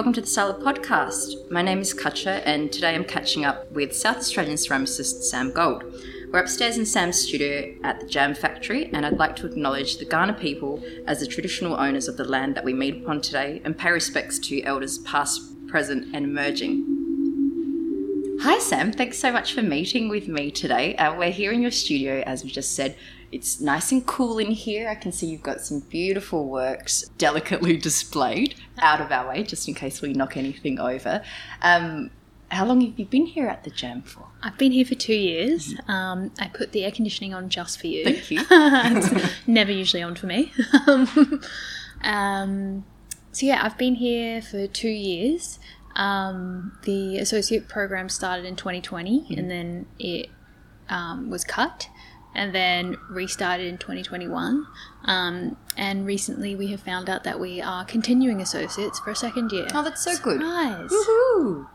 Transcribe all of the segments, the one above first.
welcome to the SALA Podcast. My name is Katja, and today I'm catching up with South Australian ceramicist Sam Gold. We're upstairs in Sam's studio at the Jam Factory, and I'd like to acknowledge the Kaurna people as the traditional owners of the land that we meet upon today and pay respects to elders past, present, and emerging. Hi, Sam. Thanks so much for meeting with me today. Uh, we're here in your studio, as we just said. It's nice and cool in here. I can see you've got some beautiful works delicately displayed out of our way, just in case we knock anything over. Um, how long have you been here at the Jam for? I've been here for two years. Um, I put the air conditioning on just for you. Thank you. it's never usually on for me. um, so yeah, I've been here for two years. Um, the associate program started in 2020, Mm-hmm. and then it um, was cut, and then restarted in 2021. Um, and recently, we have found out that we are continuing associates for a second year. Oh, that's so good. Surprise! Woohoo!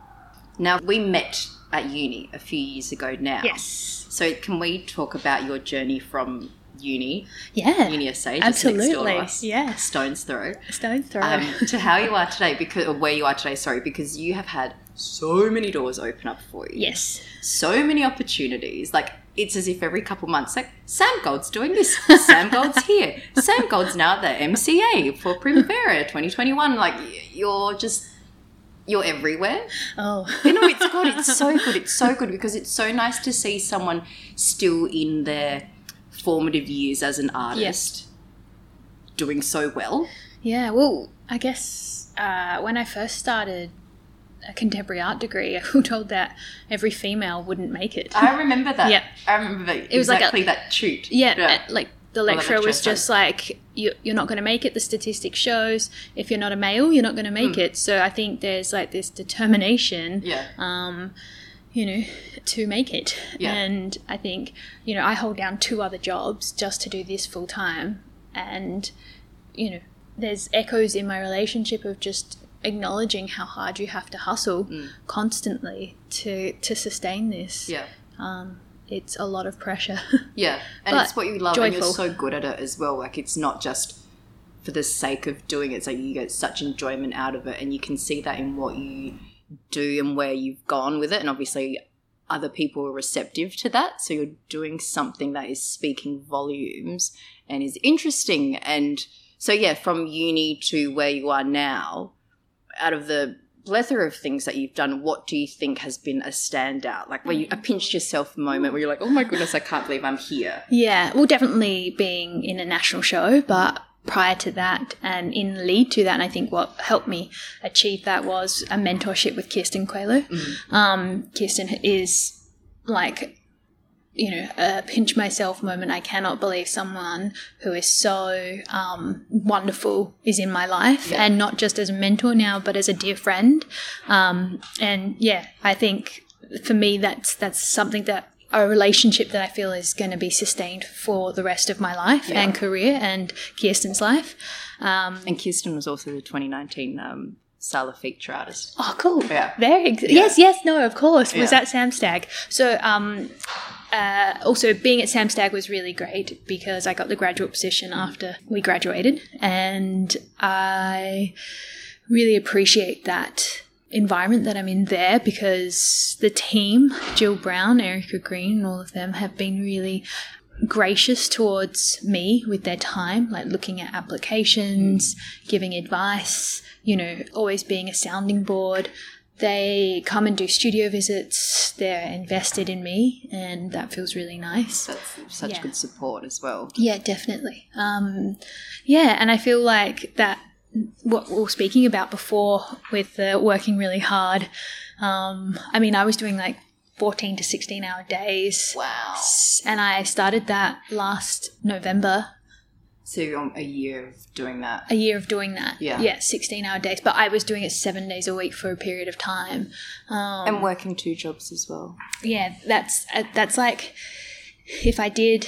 Now, we met at uni a few years ago now. Yes. So, can we talk about your journey from uni, Yeah. uni SA, just next door to Absolutely. us, Yes. stone's throw, Stone's throw. um, to how you are today, because or where you are today, sorry, because you have had so many doors open up for you. yes. So many opportunities. Like, it's as if every couple months, like, Sam Gold's doing this, Sam Gold's here, Sam Gold's now at the MCA for Primavera 2021. Like, you're just, you're everywhere. Oh. You know, it's good. It's so good. It's so good because it's so nice to see someone still in their formative years as an artist doing so well. Yeah, well, I guess uh, when I first started a contemporary art degree, who told that every female wouldn't make it. I remember that. Yeah. I remember that. It was like a- exactly that shoot. yeah, uh, like the lecturer was just like, you, "You're not going to make it." The statistic shows if you're not a male, you're not going to make it. So I think there's like this determination. Yeah. um, you know, to make it. Yeah. And I think, you know, I hold down two other jobs just to do this full time. And, you know, there's echoes in my relationship of just acknowledging how hard you have to hustle constantly to to sustain this. Mm. Yeah. Um, it's a lot of pressure. Yeah. And it's what you love and you're so good at it as well. Like it's not just for the sake of doing it. It's like you get such enjoyment out of it and you can see that in what you do and where you've gone with it. And obviously other people are receptive to that. So you're doing something that is speaking volumes and is interesting. And so yeah, from uni to where you are now, out of the plethora of things that you've done, what do you think has been a standout? Like where you a pinched yourself moment where you're like, oh my goodness, I can't believe I'm here. Yeah, well, definitely being in a national show, but prior to that and in lead to that, and I think what helped me achieve that was a mentorship with Kirsten Coelho. Um, Kirsten is like, you know, a pinch myself moment. I cannot believe someone who is so um, wonderful is in my life, Yeah. and not just as a mentor now, but as a dear friend. Um, and yeah, I think for me, that's that's something that a relationship that I feel is going to be sustained for the rest of my life Yeah. and career and Kirsten's life. Um, And Kirsten was also the 2019 um, Sala feature artist. oh, cool. Yeah. Very ex- yes, yes, no, of course. Was Yeah. at Samstag. So, um, uh, also being at Samstag was really great because I got the graduate position after we graduated, and I really appreciate that environment that I'm in there because the team, Jill Brown, Erica Green, and all of them have been really gracious towards me with their time, like looking at applications, giving advice, you know, always being a sounding board. They come and do studio visits, they're invested in me, and that feels really nice. That's such Yeah. good support as well. Yeah, definitely. Um, yeah, and I feel like that what we were speaking about before with working really hard. Um, I mean, I was doing like 14 to 16 hour days. Wow. And I started that last November, So you're a year of doing that. a year of doing that. Yeah. Yeah, 16 hour days. But I was doing it seven days a week for a period of time. Um, And working two jobs as well. yeah, that's uh, that's like if I did,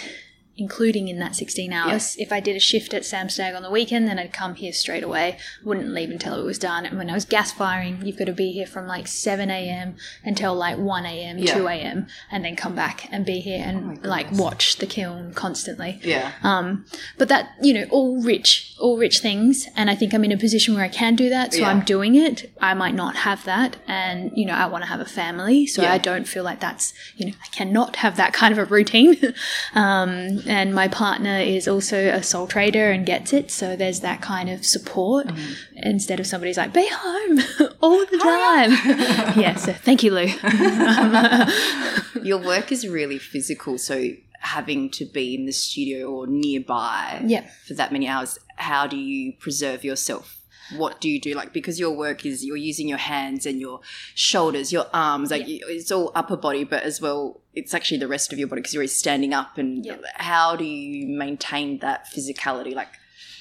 including in that 16 hours. If I did a shift at Samstag on the weekend, then I'd come here straight away. Wouldn't leave until it was done. And when I was gas firing, you've got to be here from like 7 a.m. until like 1 a.m., Yeah. 2 a.m., and then come back and be here and like watch the kiln constantly. Yeah. Um, but that you know, all rich, all rich things, and I think I'm in a position where I can do that, so Yeah. I'm doing it. I might not have that, and you know, I want to have a family, so Yeah. I don't feel like that's you know, I cannot have that kind of a routine. um, and my partner is also a sole trader and gets it, so there's that kind of support Mm-hmm. instead of somebody's like, "Be home all the time." yeah, so thank you, Lou. Your work is really physical, so having to be in the studio or nearby Yeah. for that many hours, how do you preserve yourself? What do you do? Like, because your work is you're using your hands and your shoulders, your arms, like you- it's all upper body, but as well, it's actually the rest of your body because you're always standing up. And Yeah. how do you maintain that physicality? Like,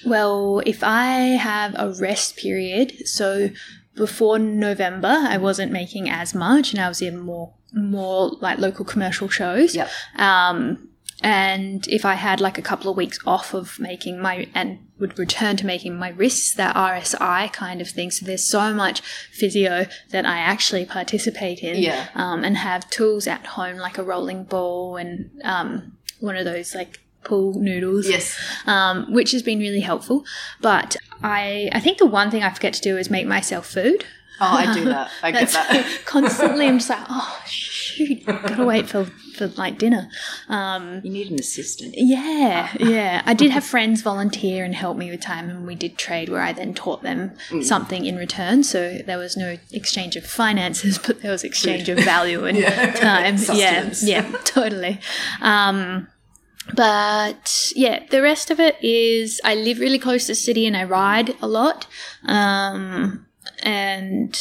Well, if I have a rest period, so before November, I wasn't making as much, and I was in more more like local commercial shows. Yep. Um, and if I had like a couple of weeks off of making my and would return to making my wrists, that RSI kind of thing. So there's so much physio that I actually participate in. Yeah. Um, and have tools at home like a rolling ball and um, one of those like pool noodles yes, um, which has been really helpful. But I, I think the one thing I forget to do is make myself food. Oh, I do that. I get that. Constantly, I'm just like, oh shoot, gotta wait for for like dinner. Um, You need an assistant. yeah, yeah. I did have friends volunteer and help me with time, and we did trade where I then taught them Mm. something in return. So there was no exchange of finances, but there was exchange of value and time. yeah, yeah, totally. Um, but yeah, the rest of it is I live really close to the city and I ride a lot. Um, and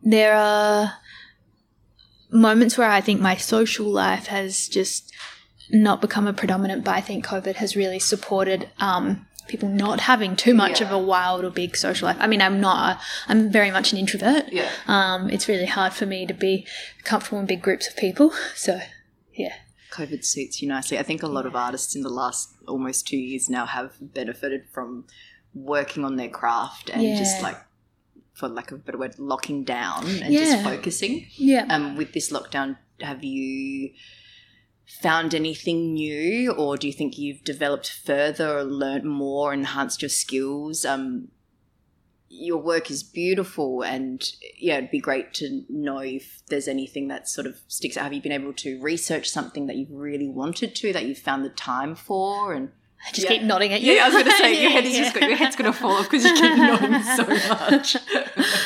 there are moments where I think my social life has just not become a predominant, but I think COVID has really supported um, people not having too much of a wild or big social life. I mean, I'm not, a, I'm very much an introvert. Yeah. Um, it's really hard for me to be comfortable in big groups of people. So, yeah. COVID suits you nicely. I think a lot of artists in the last almost two years now have benefited from working on their craft and just like, for lack of a better word, locking down and just focusing. Yeah. Um, with this lockdown, have you found anything new, or do you think you've developed further, or learnt more, enhanced your skills? Um, your work is beautiful, and yeah, it'd be great to know if there's anything that sort of sticks out. Have you been able to research something that you've really wanted to, that you've found the time for, and I just Yeah. keep nodding at you. yeah, I was going to say your head is Yeah. just your head's going to fall off because you keep nodding so much.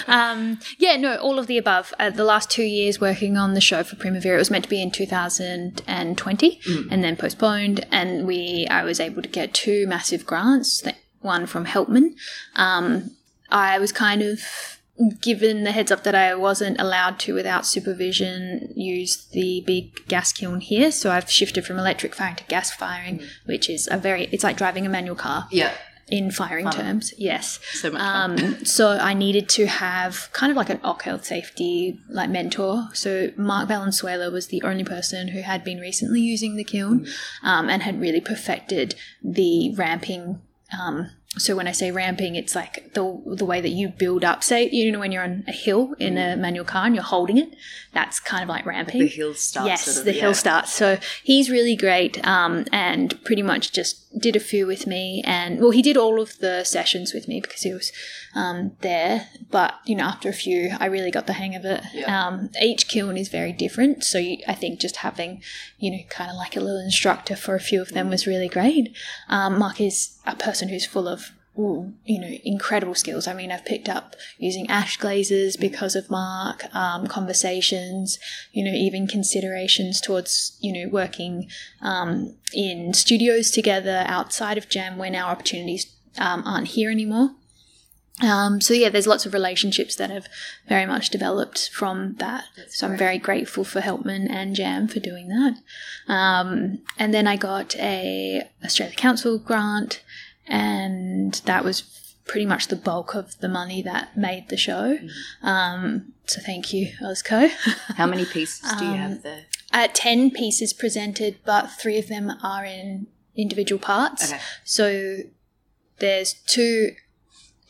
Um, yeah, no, all of the above. Uh, the last two years working on the show for Primavera, it was meant to be in 2020 and then postponed. And we, I was able to get two massive grants. One from Helpmann. Um, I was kind of given the heads up that I wasn't allowed to, without supervision, use the big gas kiln here. So I've shifted from electric firing to gas firing, which is a very, it's like driving a manual car yeah, in firing terms. Yes. so much fun. Um, so I needed to have kind of like an OC health safety like mentor. So Mark Valenzuela was the only person who had been recently using the kiln um, and had really perfected the ramping. Um, so when I say ramping, it's like the the way that you build up. Say you know when you're on a hill in a manual car and you're holding it, that's kind of like ramping. the hill starts. Yes, sort of, the yeah. hill starts. So he's really great, um, and pretty much just did a few with me. And well, he did all of the sessions with me because he was um, there. But you know, after a few, I really got the hang of it. Yeah. Um, each kiln is very different, so you, I think just having you know kind of like a little instructor for a few of them was really great. Um, Mark is a person who's full of you know, incredible skills. I mean, I've picked up using ash glazes because of Mark, um, conversations, you know, even considerations towards, you know, working um, in studios together outside of Jam when our opportunities um, aren't here anymore. Um, so yeah, there's lots of relationships that have very much developed from that. so I'm very grateful for Helpmann and Jam for doing that. Um, and then I got a Australia Council grant, and that was pretty much the bulk of the money that made the show. Um, so thank you, OzCo. How many pieces do you Um, have there? uh, ten pieces presented, but three of them are in individual parts. Okay. So there's two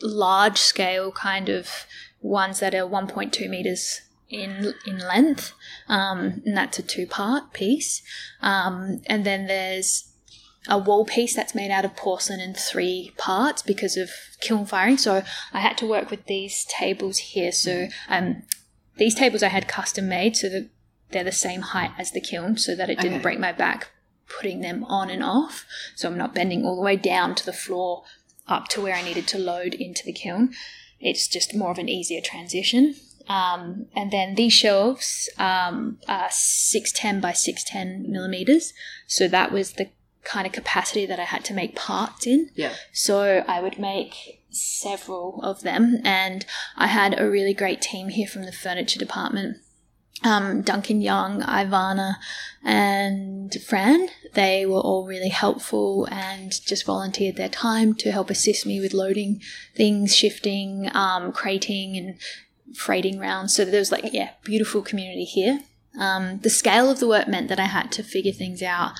large scale kind of ones that are 1.2 meters in in length, um, and that's a two part piece. Um, and then there's a wall piece that's made out of porcelain in three parts because of kiln firing. So I had to work with these tables here. So um, these tables I had custom made so that they're the same height as the kiln, so that it didn't Okay. break my back putting them on and off. So I'm not bending all the way down to the floor up to where I needed to load into the kiln. It's just more of an easier transition. Um, and then these shelves um, are 610 by 610 millimeters. So that was the kind of capacity that I had to make parts in. Yeah. So I would make several of them, and I had a really great team here from the furniture department. Um, Duncan Young, Ivana, and Fran. They were all really helpful and just volunteered their time to help assist me with loading things, shifting, um, crating, and freighting rounds. So there was like, yeah, beautiful community here. Um, the scale of the work meant that I had to figure things out.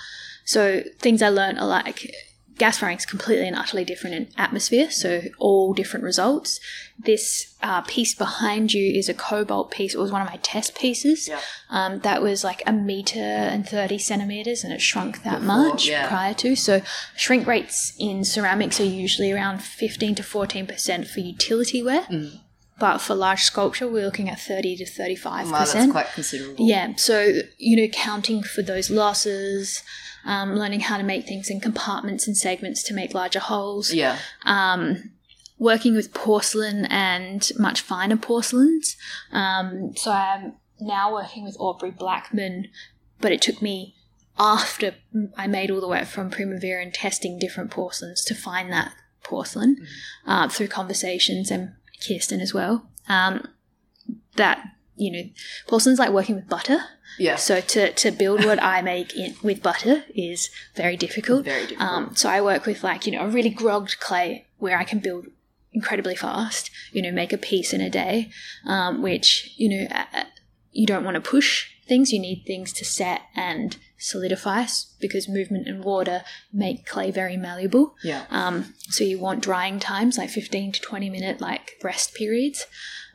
So things I learned are like gas firing is completely and utterly different in atmosphere, so all different results. This uh, piece behind you is a cobalt piece. It was one of my test pieces. Yeah. Um, that was like a meter and 30 centimeters, and it shrunk that Before, much yeah. prior to. So shrink rates in ceramics are usually around 15 to 14% for utility ware. Mm. But for large sculpture, we're looking at 30 to 35%. Wow, that's quite considerable. Yeah, so you know, counting for those losses, um, learning how to make things in compartments and segments to make larger holes, Yeah. um, working with porcelain and much finer porcelains. Um, so I'm now working with Audrey Blackman, but it took me after I made all the work from Primavera and testing different porcelains to find that porcelain uh, through conversations and Kirsten as well. Um, that you know, porcelain's like working with butter. Yeah. So to, to build what I make in, with butter is very difficult. Very difficult. Um, so I work with like you know a really grogged clay where I can build incredibly fast. You know, make a piece in a day, um, which you know uh, you don't want to push things. You need things to set and solidify s- because movement and water make clay very malleable. yeah. Um, so you want drying times like 15 to 20 minute like rest periods.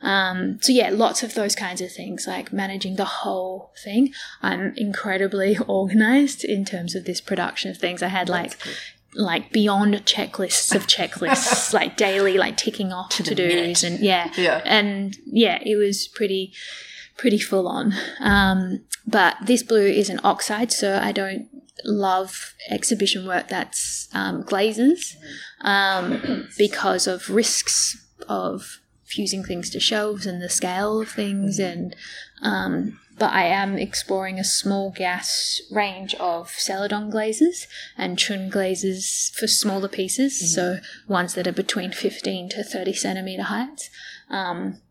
Um, so yeah, lots of those kinds of things like managing the whole thing. I'm incredibly organized in terms of this production of things. I had like like beyond checklists of checklists, like daily, like ticking off to dos minute. and yeah, Yeah. and yeah, it was pretty pretty full on. Um, but this blue is an oxide, so I don't love exhibition work that's um, glazes um, because of risks of fusing things to shelves and the scale of things and um, but I am exploring a small gas range of celadon glazes and chun glazes for smaller pieces, so ones that are between 15 to 30 centimeter heights, um,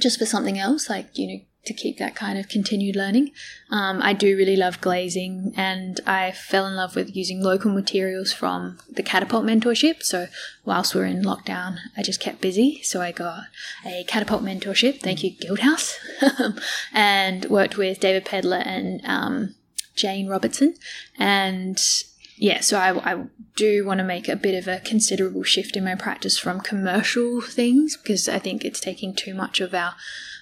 just for something else, like, you know, to keep that kind of continued learning. Um, I do really love glazing, and I fell in love with using local materials from the Catapult mentorship. So, whilst we are in lockdown, I just kept busy. So, I got a Catapult mentorship. Thank you, Guildhouse, and worked with David Pedler and um, Jane Robertson. And yeah, so I, I do want to make a bit of a considerable shift in my practice from commercial things because I think it's taking too much of our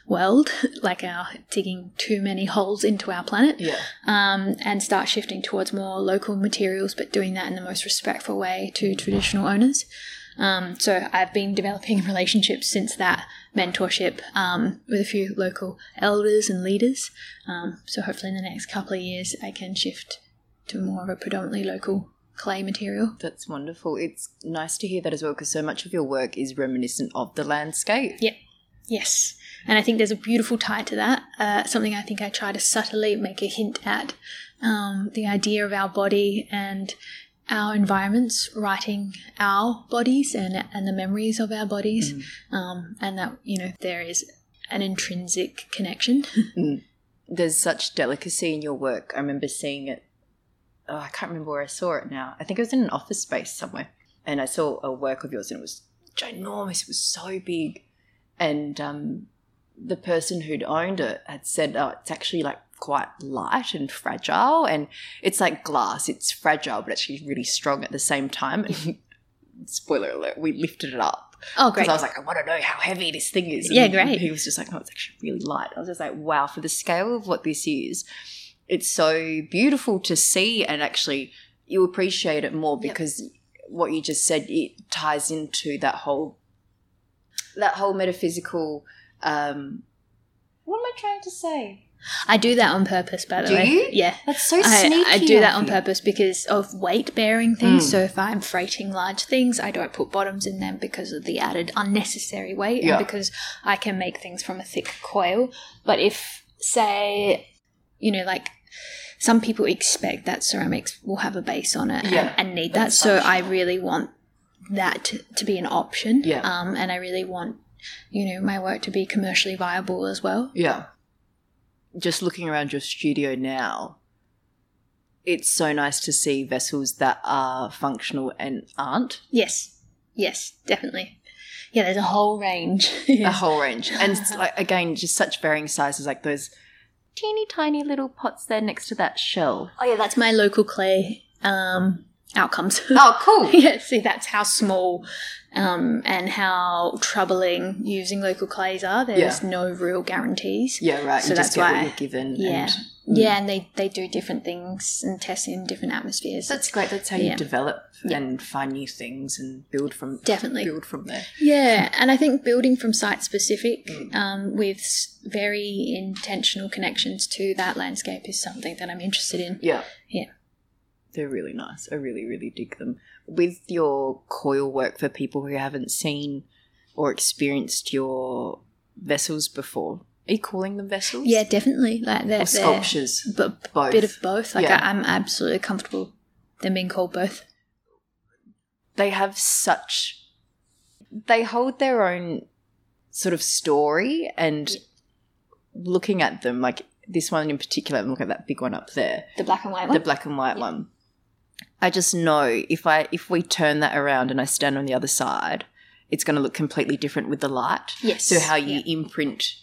world, like our digging too many holes into our planet, Yeah. um, and start shifting towards more local materials, but doing that in the most respectful way to traditional owners. Um, so I've been developing relationships since that mentorship um, with a few local elders and leaders. Um, so hopefully in the next couple of years I can shift to more of a predominantly local clay material. That's wonderful. It's nice to hear that as well because so much of your work is reminiscent of the landscape. Yep. Yes. And I think there's a beautiful tie to that. Uh, something I think I try to subtly make a hint at um, the idea of our body and our environments writing our bodies and, and the memories of our bodies. Um, and that, you know, there is an intrinsic connection. There's such delicacy in your work. I remember seeing it. Oh, I can't remember where I saw it now. I think it was in an office space somewhere. And I saw a work of yours and it was ginormous. It was so big. And um, the person who'd owned it had said, oh, it's actually like quite light and fragile and it's like glass it's fragile but actually really strong at the same time and spoiler alert we lifted it up Oh, great. because. I was like, I want to know how heavy this thing is. Yeah, great. He was just like, no, it's actually really light. I was just like, wow, for the scale of what this is, it's so beautiful to see, and actually, you appreciate it more Yep. because what you just said it ties into that whole that whole metaphysical. Um, what am I trying to say? I do that on purpose, by the Do way. you? Yeah. That's so I, sneaky. I do that on you. purpose because of weight bearing things. Mm. So if I'm freighting large things, I don't put bottoms in them because of the added unnecessary weight Yeah. and because I can make things from a thick coil. But if, say, you know, like some people expect that ceramics will have a base on it and- Yeah, and, need that. So I really want that to, to be an option. Yeah. Um, and I really want, you know, my work to be commercially viable as well. Yeah. Just looking around your studio now, it's so nice to see vessels that are functional and aren't. Yes. Yes, definitely. Yeah, there's a whole range. A whole range. And like again, just such varying sizes, like those teeny tiny little pots there next to that shell. Oh yeah, that's my local clay um, outcomes. Oh, cool. yeah, see, that's how small um, and how troubling using local clays are. There's no real guarantees. Yeah, right. So you that's just get why- what you're given. Yeah. And Yeah, and they, they do different things and test in different atmospheres. that's great. That's how you develop Yeah. and find new things and build from Definitely. build from there. Yeah, and I think building from site specific Mm. um, with very intentional connections to that landscape is something that I'm interested in. Yeah. Yeah. They're really nice. I really, really dig them. With your coil work for people who haven't seen or experienced your vessels before, are you calling them vessels? Yeah, definitely. Like they're, Or sculptures? but Both. bit of both. Like Yeah. I, I'm absolutely comfortable them being called both. they have such they hold their own sort of story and looking at them like this one in particular and look at that big one up there The black and white one, the black and white one i just know if i if we turn that around and i stand on the other side it's going to look completely different with the light yes. so how you Yeah. imprint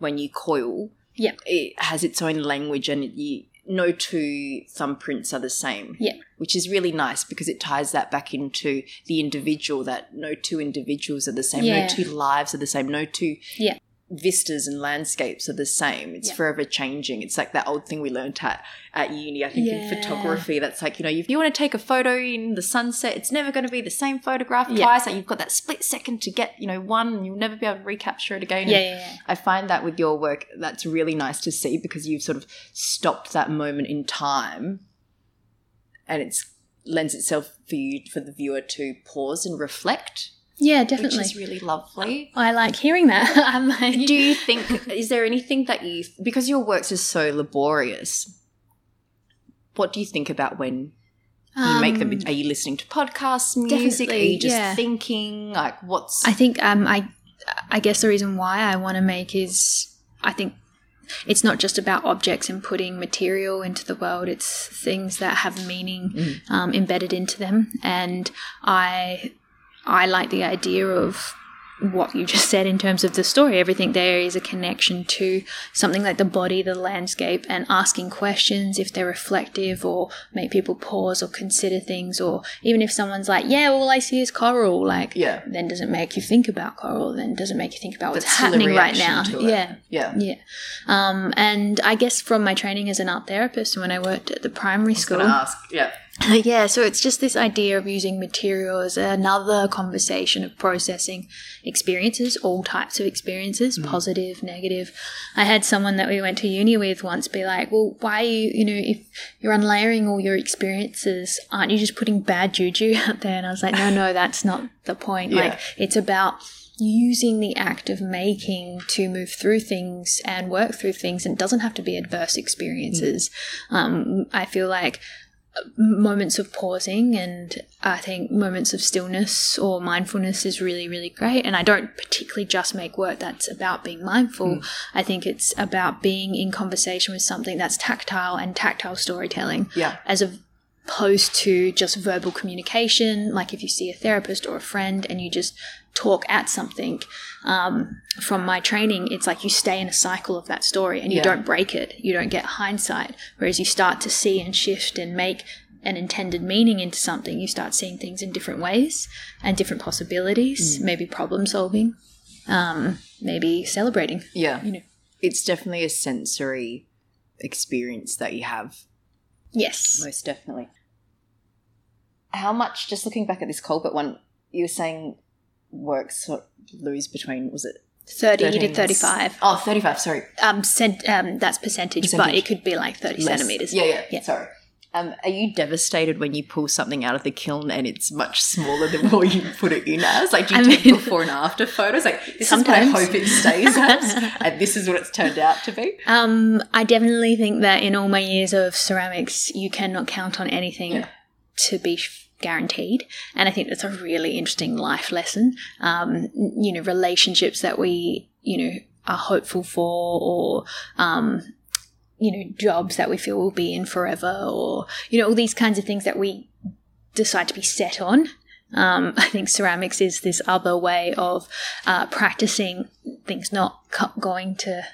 when you coil Yeah. it has its own language and you no two thumbprints are the same Yeah. which is really nice because it ties that back into the individual that no two individuals are the same Yeah. no two lives are the same no two Yeah. Vistas and landscapes are the same. It's Yeah. forever changing. It's like that old thing we learned at, at uni i think in photography. That's like you know if you want to take a photo in the sunset it's never going to be the same photograph Yeah. twice. Like you've got that split second to get you know one and you'll never be able to recapture it again. Yeah, yeah, yeah. I find that with your work, that's really nice to see because you've sort of stopped that moment in time, and it lends itself for you for the viewer to pause and reflect, Yeah, definitely. which is really lovely. I like hearing that. I'm like, Do you think is there anything that you because your works is so laborious? What do you think about when you make them? Um, Are you listening to podcasts, music? Are you just yeah. thinking like what's? I think um, I I guess the reason why I want to make is I think it's not just about objects and putting material into the world. It's things that have meaning Mm. um, embedded into them, and I I like the idea of what you just said in terms of the story. Everything there is a connection to something like the body, the landscape, and asking questions if they're reflective or make people pause or consider things, or even if someone's like, "Yeah, all I see is coral," like yeah, then doesn't make you think about coral, then doesn't make you think about what's That's happening right now. Yeah. yeah. Yeah. Um, and I guess from my training as an art therapist and when I worked at the primary school. ask, yeah, yeah, so it's just this idea of using material as another conversation of processing experiences, all types of experiences, positive, negative. I had someone that we went to uni with once be like, well, why are you, you know, if you're unlayering all your experiences, aren't you just putting bad juju out there? And I was like, no, no, that's not the point. Yeah. Like, it's about using the act of making to move through things and work through things and it doesn't have to be adverse experiences um, i feel like moments of pausing and I think moments of stillness or mindfulness is really, really great. And I don't particularly just make work that's about being mindful. Mm. I think it's about being in conversation with something that's tactile and tactile storytelling yeah. as opposed to just verbal communication. Like if you see a therapist or a friend and you just talk at something, um, from my training, it's like you stay in a cycle of that story and you Yeah. don't break it. You don't get hindsight. Whereas you start to see and shift and make an intended meaning into something, you start seeing things in different ways and different possibilities, maybe problem solving, um, maybe celebrating. Yeah. You know. It's definitely a sensory experience that you have. Yes. Most definitely. How much, just looking back at this cobalt one, you were saying works sort of lose between, was it 30 13 to 35. Oh, 35, sorry. Um, cent- um, that's percentage, but it could be like 30 Less. centimeters. Yeah, yeah, Yeah. Sorry. Um, are you devastated when you pull something out of the kiln and it's much smaller than what you put it in as? Like, do you I take mean- before and after photos? Like, this Sometimes. is what I hope it stays as, and this is what it's turned out to be. Um, I definitely think that in all my years of ceramics, you cannot count on anything Yeah. to be guaranteed. And I think that's a really interesting life lesson. Um, you know, relationships that we, you know, are hopeful for or, um, you know, jobs that we feel will be in forever or, you know, all these kinds of things that we decide to be set on. Um, I think ceramics is this other way of uh, practicing things not going to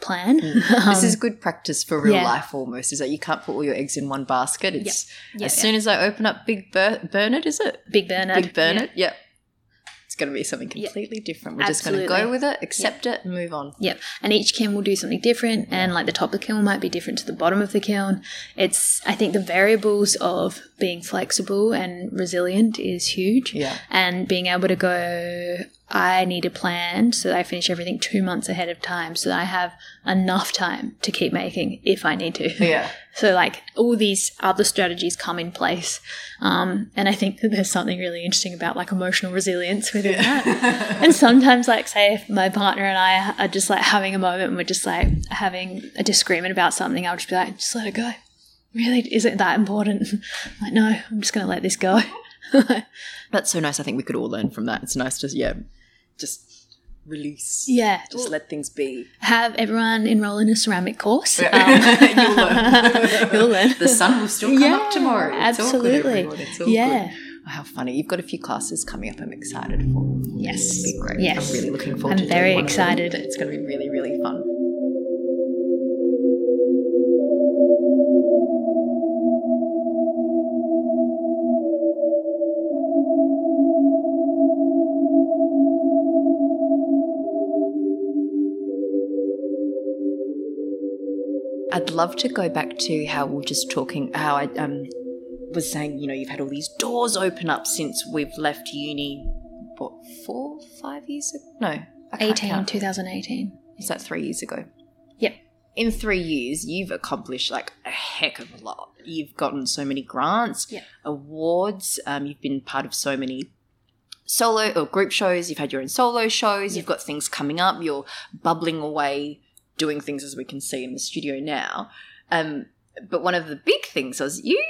plan. this is good practice for real Um, yeah. life almost, is that you can't put all your eggs in one basket. It's as soon as I open up Big Ber- Bernard, is it? Big Bernard. Big Bernard? Yep. It's going to be something completely different. We're just going to go with it, accept it, and move on. Yep. And each kiln will do something different, and like the top of the kiln might be different to the bottom of the kiln. It's, I think, the variables of being flexible and resilient is huge. Yeah. And being able to go, I need a plan so that I finish everything two months ahead of time so that I have enough time to keep making if I need to. Yeah. So, like, all these other strategies come in place. Um, and I think that there's something really interesting about like emotional resilience within that. and sometimes, like, say, if my partner and I are just like having a moment and we're just like having a disagreement about something, I'll just be like, just let it go. Really? Is it that important? like, no, I'm just going to let this go. That's so nice. I think we could all learn from that. It's nice to, yeah, just release. yeah. Just let things be. have everyone enroll in a ceramic course. You'll Um, learn. You'll learn. The sun will still come up tomorrow. It's all good, absolutely. It's all Yeah. good. Oh, how funny. You've got a few classes coming up I'm excited for. Yes. It'll be great. Yes. I'm really looking forward I'm to doing very one of them. excited. It's going to be really, really fun. I'd love to go back to how we we're just talking, how I um, was saying, you know, you've had all these doors open up since we've left uni, what, four, five years ago? No, I can't 18, count. 2018. Is that three years ago? Yep. In three years, you've accomplished like a heck of a lot. You've gotten so many grants, Yep. awards. Um, you've been part of so many solo or group shows. You've had your own solo shows. You've got things coming up. You're bubbling away, doing things as we can see in the studio now. Um, but one of the big things was you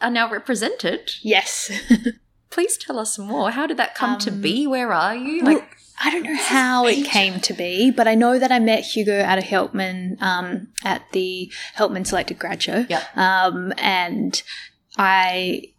are now represented. Yes. Please tell us more. How did that come to Um, be? Where are you? well, Like, I don't know how it came to be, but I know that I met Hugo at a Helpmann um, at the Helpmann Selected Grad Show. Yeah. Um, and I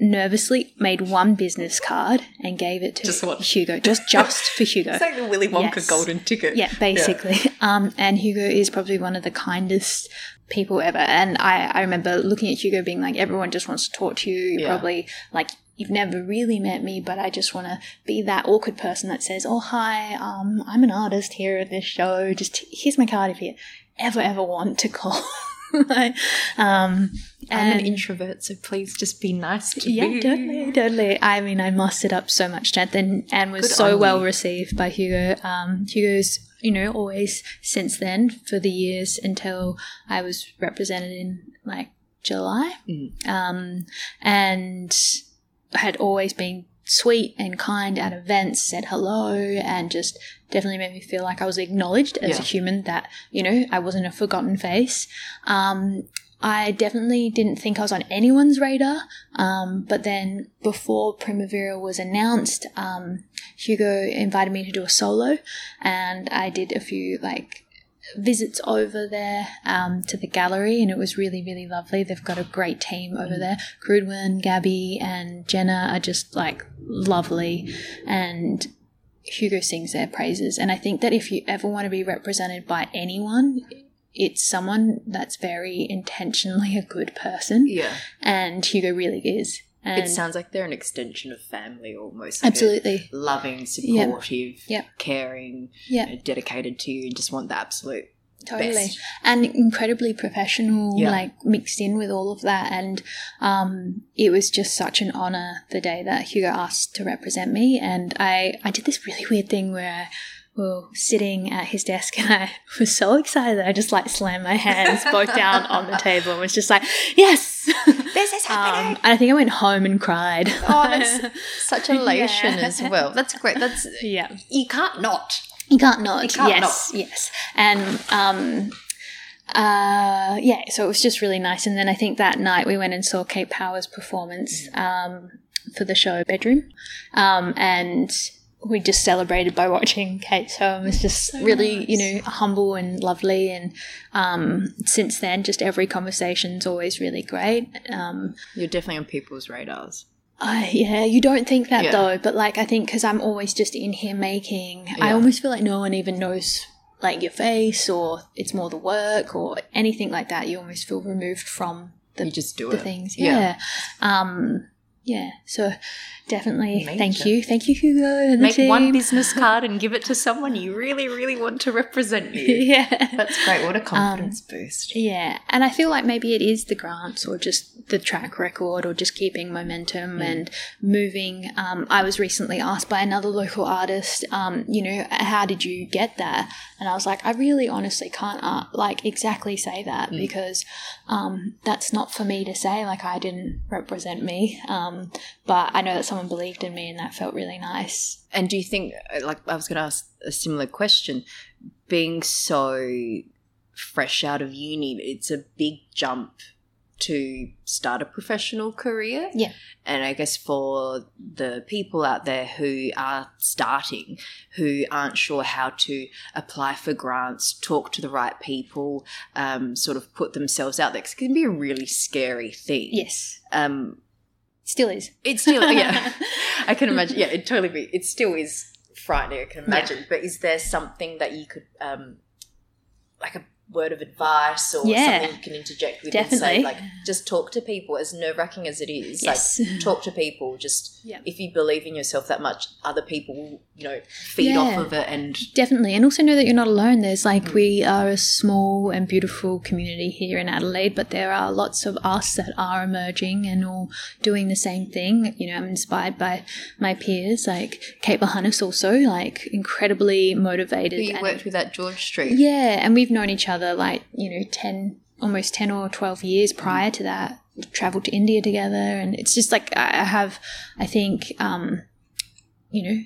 nervously made one business card and gave it to Just what? Hugo, just just for Hugo. it's like the Willy Wonka Yes. golden ticket. Yeah, basically. Um, and Hugo is probably one of the kindest people ever. And I, I remember looking at Hugo being like, everyone just wants to talk to you. You're Yeah. probably like, you've never really met me, but I just want to be that awkward person that says, oh, hi, um, I'm an artist here at this show. Just here's my card if you ever, ever want to call. Like, um, I'm an introvert, so please just be nice to yeah, me. Yeah, totally, totally. I mean, I mustered up so much strength and, and was Good so well you. received by Hugo. Um, Hugo's, you know, always since then for the years until I was represented in like July. Mm. Um, and had always been sweet and kind at events, said hello, and just definitely made me feel like I was acknowledged as Yeah. a human, that, you know, I wasn't a forgotten face. Um, I definitely didn't think I was on anyone's radar. Um, but then before Primavera was announced, um, Hugo invited me to do a solo, and I did a few like visits over there um, to the gallery, and it was really, really lovely. They've got a great team over there. Crudwin, Gabby, and Jenna are just like lovely, and Hugo sings their praises. And I think that if you ever want to be represented by anyone, it's someone that's very intentionally a good person, Yeah. and Hugo really is. And It sounds like they're an extension of family almost. like absolutely, loving, supportive, Yep. caring, yeah, you know, dedicated to you, and just want the absolute totally best. and incredibly professional Yeah. like mixed in with all of that and um, it was just such an honor the day that hugo asked to represent me and i i did this really weird thing where were sitting at his desk and i was so excited that i just like slammed my hands both down on the table and was just like yes This is um, and i think i went home and cried Oh, that's such elation Yeah. as well. That's great. That's yeah you can't not. You can't not. You can't yes, yes. And um uh yeah, so it was just really nice. And then I think that night we went and saw Kate Power's performance um for the show Bedroom. Um and we just celebrated by watching Kate's home. It's was just really, you know, humble and lovely. And um, since then, just every conversation's always really great. Um, You're definitely on people's radars. uh, yeah, you don't think that Yeah. though, but like I think because I'm always just in here making, I almost feel like no one even knows like your face or it's more the work or anything like that. You almost feel removed from the, You just do the it. things. Yeah. Yeah. Um, yeah. So definitely thank you. Thank you, Hugo. Make one business card and give it to someone you really, really want to represent you. yeah. That's great. What a um, confidence boost. Yeah, and I feel like maybe it is the grants or just the track record or just keeping momentum and moving. Um, I was recently asked by another local artist, um, you know, how did you get there? And I was like, I really honestly can't uh, like exactly say that because um, that's not for me to say. Like I didn't represent me, um, but I know that someone believed in me and that felt really nice. And do you think, uh, like, I was going to ask a similar question, being so fresh out of uni, it's a big jump to start a professional career. Yeah. And I guess for the people out there who are starting, who aren't sure how to apply for grants, talk to the right people, um, sort of put themselves out there, 'cause it can be a really scary thing. Yes, Um, still is. It still, yeah. I can imagine. Yeah, it totally be. It still is frightening. I can imagine. But is there something that you could, um, like a word of advice or Yeah. something you can interject with and say, like, just talk to people. As nerve wracking as it is, Yes. like, talk to people. Just Yeah. if you believe in yourself that much, other people will, you know, feed off of it. And Definitely. And also know that you're not alone. There's like, Mm. we are a small and beautiful community here in Adelaide, but there are lots of us that are emerging and all doing the same thing. You know, I'm inspired by my peers, like Kate Bohunnis also, like incredibly motivated. who you and- worked with at George Street. yeah, and we've known each other like, you know, 10, almost 10 or 12 years prior to that. Traveled to India together, and it's just like I I have, I think, um, you know,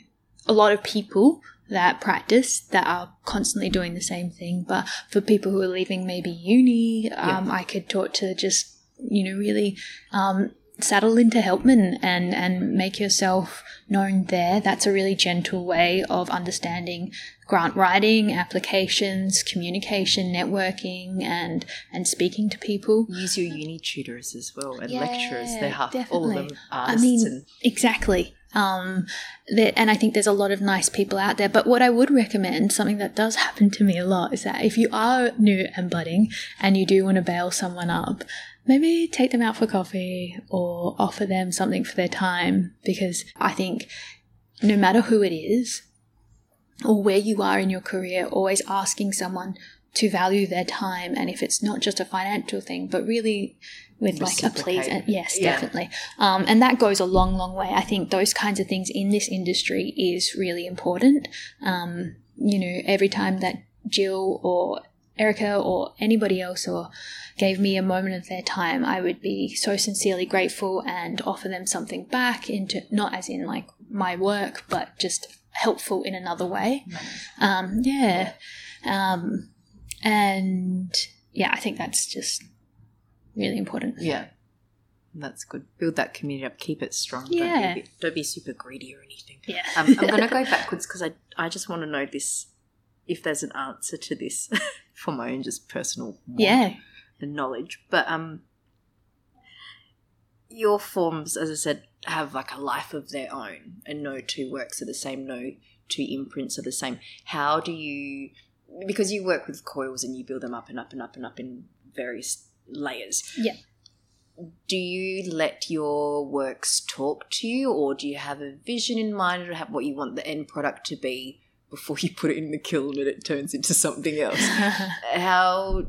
a lot of people that practice that are constantly doing the same thing. But for people who are leaving maybe uni, um, I could talk to just, you know, really um, settle into Helpmann and, and make yourself known there. That's a really gentle way of understanding grant writing, applications, communication, networking, and, and speaking to people. Use your uni tutors as well and Yeah, lecturers. They have half all of definitely. them I mean, and exactly. Um, that, and I think there's a lot of nice people out there. But what I would recommend, something that does happen to me a lot, is that if you are new and budding and you do want to bail someone up, maybe take them out for coffee or offer them something for their time. Because I think no matter who it is or where you are in your career, always asking someone to value their time. And if it's not just a financial thing, but really with like a please and yes Yeah. definitely um, and that goes a long long way i think those kinds of things in this industry is really important um, you know every time that jill or erica or anybody else or gave me a moment of their time i would be so sincerely grateful and offer them something back into not as in like my work but just helpful in another way um, yeah um, and yeah i think that's just really important Yeah. That's good. Build that community up. Keep it strong. Don't, Yeah. be, don't be super greedy or anything. yeah Um, I'm going to go backwards because I, I just want to know this if there's an answer to this for my own just personal Yeah. knowledge. But um, your forms, as I said, have like a life of their own, and no two works are the same. No two imprints are the same. How do you? Because you work with coils and you build them up and up and up and up in various layers. Yeah. Do you let your works talk to you, or do you have a vision in mind or have what you want the end product to be before you put it in the kiln and it turns into something else? how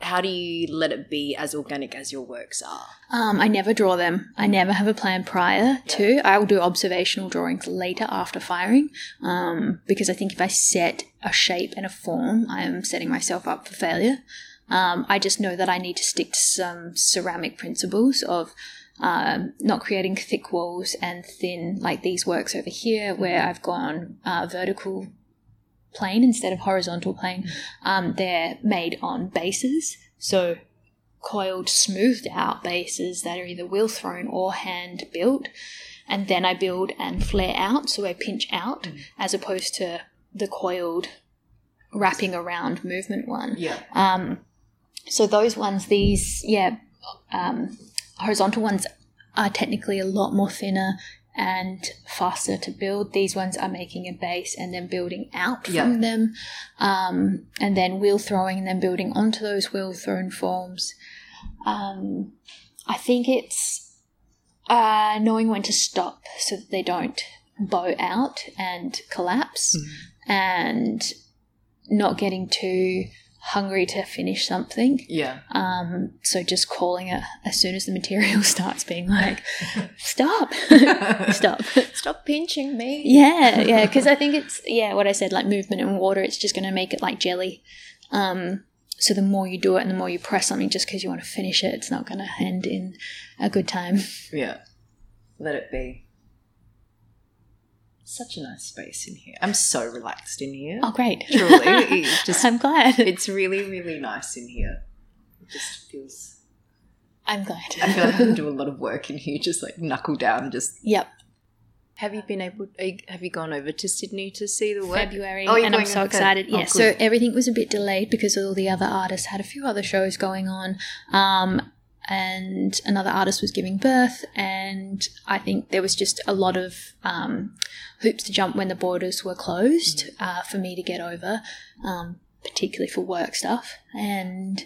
how do you let it be as organic as your works are? Um, I never draw them. I never have a plan prior to. I will do observational drawings later after firing um, because I think if I set a shape and a form, I am setting myself up for failure. Um, I just know that I need to stick to some ceramic principles of um, not creating thick walls and thin, like these works over here, where I've gone uh, vertical plane instead of horizontal plane. Um, they're made on bases, so coiled, smoothed out bases that are either wheel thrown or hand built. And then I build and flare out, so I pinch out, as opposed to the coiled wrapping around movement one. Yeah. Um, so those ones, these, yeah, um, horizontal ones are technically a lot more thinner and faster to build. These ones are making a base and then building out Yeah. from them, um, and then wheel throwing and then building onto those wheel thrown forms. Um, I think it's uh, knowing when to stop so that they don't bow out and collapse, and not getting too hungry to finish something. Yeah. Um, so just calling it as soon as the material starts being like, stop, stop. Stop pinching me. Yeah, yeah, because I think it's yeah what I said like movement and water. It's just going to make it like jelly. Um, so the more you do it and the more you press something, just because you want to finish it, it's not going to end in a good time. Yeah. Let it be. Such a nice space in here. I'm so relaxed in here. Oh, great! Truly. Just, I'm glad. it's really, really nice in here. It just feels. I'm glad. I feel like I can do a lot of work in here, just like knuckle down. Just yep. have you been able? You, have you gone over to Sydney to see the work? February, Oh, you're and I'm so in Feb- excited. oh, yeah, good. so everything was a bit delayed because all the other artists had a few other shows going on, um, and another artist was giving birth, and I think there was just a lot of um, hoops to jump when the borders were closed Mm. uh, for me to get over, um, particularly for work stuff, and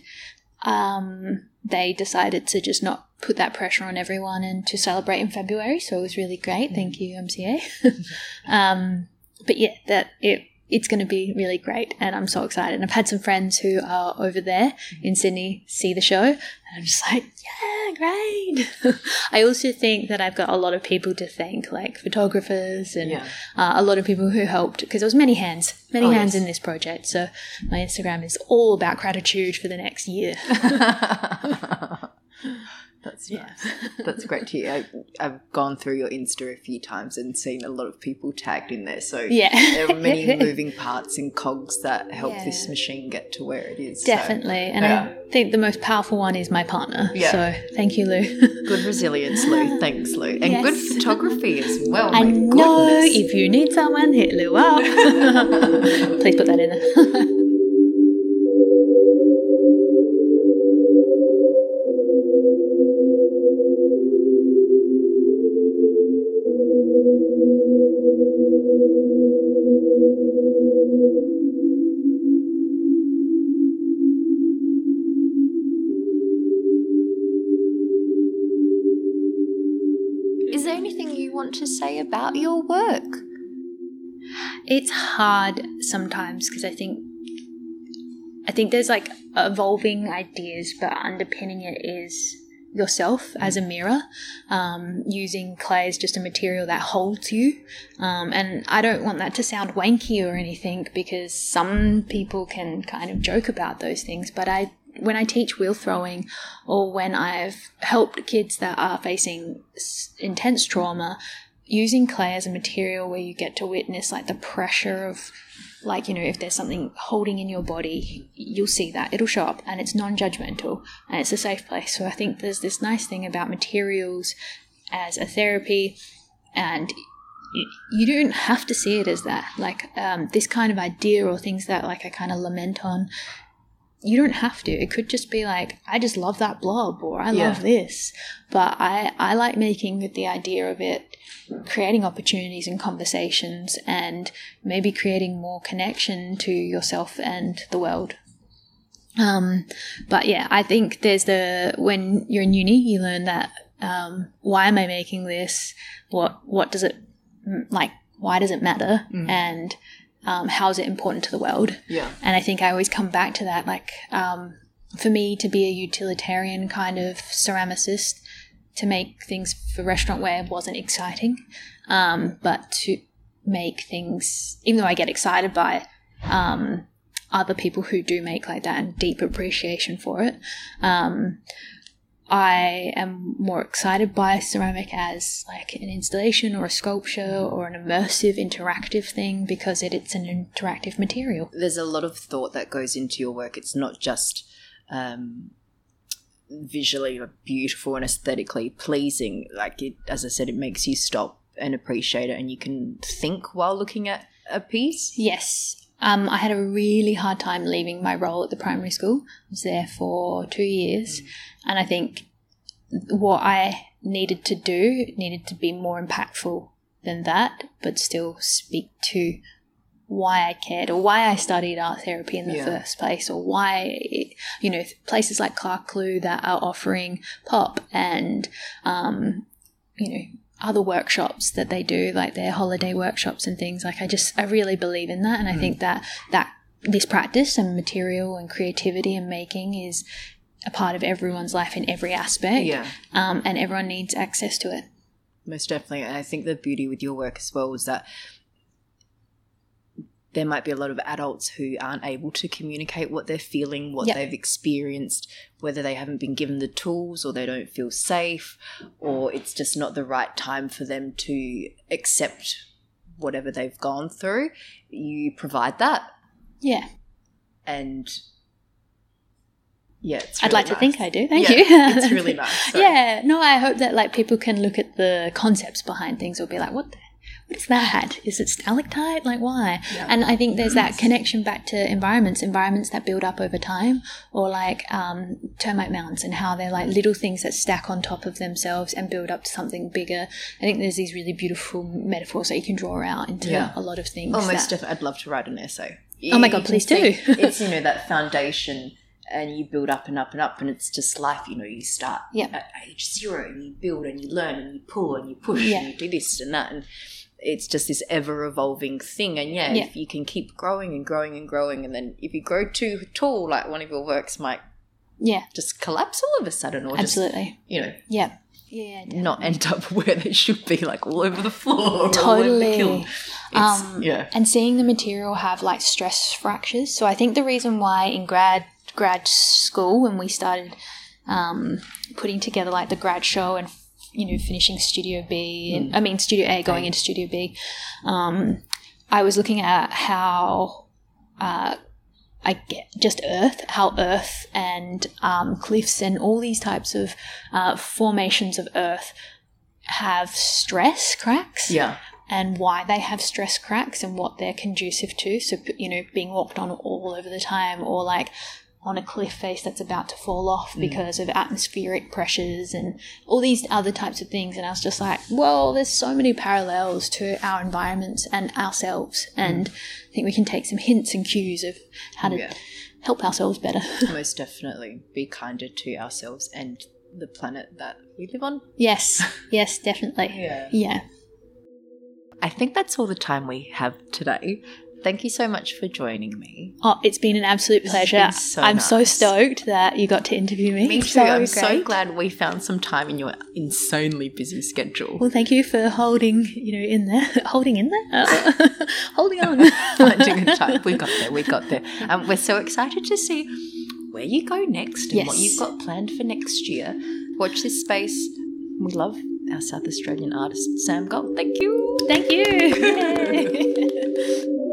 um, they decided to just not put that pressure on everyone and to celebrate in February. So it was really great. Thank you, MCA. um, but yeah, that it it's going to be really great, and I'm so excited. And I've had some friends who are over there in Sydney see the show, and I'm just like, yeah, great. I also think that I've got a lot of people to thank, like photographers and Yeah. uh, a lot of people who helped because there was many hands, many Oh, hands yes. in this project. So my Instagram is all about gratitude for the next year. That's nice. That's great to hear. I, I've gone through your Insta a few times and seen a lot of people tagged in there. So Yeah. there are many moving parts and cogs that help Yeah. this machine get to where it is. So Definitely. And yeah. I think the most powerful one is my partner. Yeah. So thank you, Lou. good resilience, Lou. Thanks, Lou. And good photography as well. I know goodness. if you need someone, hit Lou up. Please put that in there. About your work? it's hard sometimes because I think I think there's like evolving ideas, but underpinning it is yourself as a mirror. Um, using clay as just a material that holds you, um, and I don't want that to sound wanky or anything because some people can kind of joke about those things, but I. When I teach wheel throwing, or when I've helped kids that are facing intense trauma, using clay as a material where you get to witness like the pressure of like you know if there's something holding in your body you'll see that. It'll show up and it's non-judgmental and it's a safe place. So i think there's this nice thing about materials as a therapy and you don't have to see it as that. Like um, this kind of idea or things that like i kind of lament on you don't have to. It could just be like, I just love that blob or I Yeah. love this. But I, I like making the idea of it creating opportunities and conversations and maybe creating more connection to yourself and the world. Um, but yeah, I think there's the when you're in uni, you learn that um, why am I making this? What what does it like? Why does it matter? And um, how is it important to the world? Yeah. And I think I always come back to that. Like, um, for me to be a utilitarian kind of ceramicist, to make things for restaurant ware wasn't exciting. Um, but to make things, even though I get excited by um, other people who do make like that and deep appreciation for it, um, I am more excited by ceramic as like an installation or a sculpture or an immersive interactive thing because it, it's an interactive material. There's a lot of thought that goes into your work. It's not just um, visually beautiful and aesthetically pleasing. Like it, as I said, it makes you stop and appreciate it, and you can think while looking at a piece. Yes. Um, I had a really hard time leaving my role at the primary school. I was there for two years. And I think what I needed to do needed to be more impactful than that, but still speak to why I cared or why I studied art therapy in the Yeah. first place or why, you know, places like Clark Clue that are offering pop and, um, you know, other workshops that they do, like their holiday workshops and things. Like I just, I really believe in that. And I think that, that this practice and material and creativity and making is a part of everyone's life in every aspect. Yeah. Um, and everyone needs access to it. Most definitely. And I think the beauty with your work as well is that there might be a lot of adults who aren't able to communicate what they're feeling, what Yep. they've experienced, whether they haven't been given the tools or they don't feel safe, or it's just not the right time for them to accept whatever they've gone through. You provide that. Yeah. And yeah, it's I'd really like to think I do. Thank Yeah, you. it's really nice. So- Yeah. No, I hope that like people can look at the concepts behind things or be like, what the, what is that? Is it stalactite? Like why? Yeah. And I think there's that connection back to environments, environments that build up over time, or like um, termite mounds and how they're like little things that stack on top of themselves and build up to something bigger. I think there's these really beautiful metaphors that you can draw out into Yeah. a lot of things. Almost that-. I'd love to write an essay. Oh my God, please do. it's you know that foundation, and you build up and up and up, and it's just life. You know, you start Yep. at age zero, and you build and you learn and you pull and you push and you do this and that, and it's just this ever evolving thing. And yeah, Yeah. if you can keep growing and growing and growing, and then if you grow too tall, like one of your works might yeah, just collapse all of a sudden, or just absolutely. you know Yeah. Yeah. not end up where they should be, like all over the floor, or all over the Totally. Um, yeah. and seeing the material have like stress fractures. So I think the reason why in grad grad school when we started um, putting together like the grad show and you know finishing Studio B and I mean Studio A going into Studio B, um, I was looking at how. Uh, I get just Earth, how Earth and um, cliffs and all these types of uh, formations of Earth have stress cracks Yeah. and why they have stress cracks and what they're conducive to. So, you know, being walked on all over the time or like on a cliff face that's about to fall off mm. because of atmospheric pressures and all these other types of things. And I was just like, well, there's so many parallels to our environments and ourselves. Mm. And I think we can take some hints and cues of how to Yeah. help ourselves better. Most definitely be kinder to ourselves and the planet that we live on. yes, yes, definitely. Yeah. Yeah. I think that's all the time we have today. Thank you so much for joining me. Oh, it's been an absolute pleasure. so I'm so stoked that you got to interview me. Me too. I'm great. so glad we found some time in your insanely busy schedule. Well, thank you for holding, you know, in there, holding in there, holding on. Finding a time. We got there. We got there. Um, we're so excited to see where you go next and what you've got planned for next year. Watch this space. We love our South Australian artist, Sam Gold. Thank you. Thank you. Yay.